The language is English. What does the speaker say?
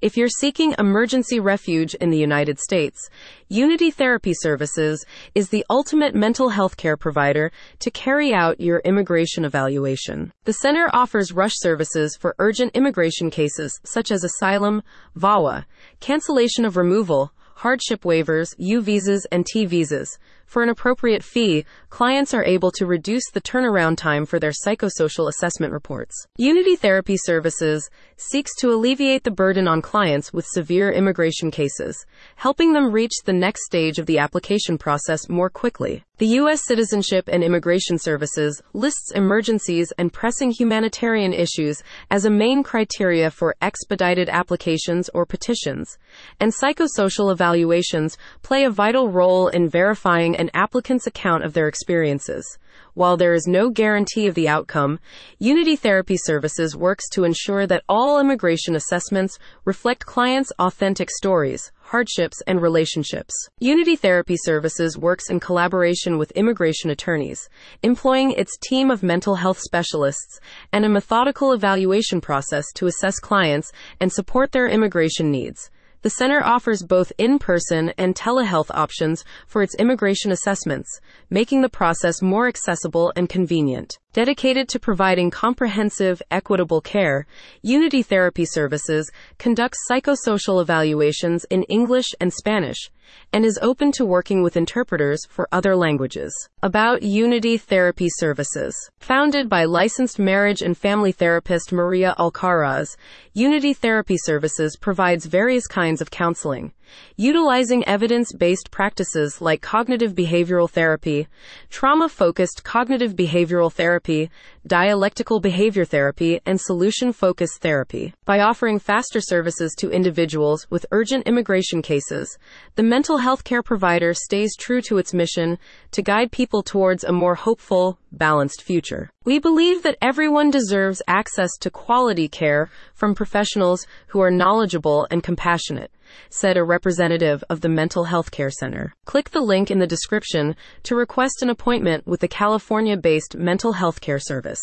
If you're seeking emergency refuge in the United States, Unity Therapy Services is the ultimate mental health care provider to carry out your immigration evaluation. The center offers rush services for urgent immigration cases such as asylum, VAWA, cancellation of removal, hardship waivers, U visas, and T visas. For an appropriate fee, clients are able to reduce the turnaround time for their psychosocial assessment reports. Unity Therapy Services seeks to alleviate the burden on clients with severe immigration cases, helping them reach the next stage of the application process more quickly. The U.S. Citizenship and Immigration Services lists emergencies and pressing humanitarian issues as a main criteria for expedited applications or petitions, and psychosocial evaluations play a vital role in verifying an applicant's account of their experiences. While there is no guarantee of the outcome, Unity Therapy Services works to ensure that all immigration assessments reflect clients' authentic stories, hardships, and relationships. Unity Therapy Services works in collaboration with immigration attorneys, employing its team of mental health specialists and a methodical evaluation process to assess clients and support their immigration needs. The center offers both in person and telehealth options for its immigration assessments, making the process more accessible and convenient. Dedicated to providing comprehensive, equitable care, Unity Therapy Services conducts psychosocial evaluations in English and Spanish and is open to working with interpreters for other languages. About Unity Therapy Services. Founded by licensed marriage and family therapist Maria Alcaraz, Unity Therapy Services provides various kinds of counseling, utilizing evidence based practices like cognitive behavioral therapy, trauma focused cognitive behavioral therapy, dialectical behavior therapy, and solution focused therapy. By offering faster services to individuals with urgent immigration cases, the mental health care provider stays true to its mission to guide people towards a more hopeful, balanced future. We believe that everyone deserves access to quality care from professionals who are knowledgeable and compassionate, said a representative of the Mental Health Care Center. Click the link in the description to request an appointment with the California based Mental Health Care Service.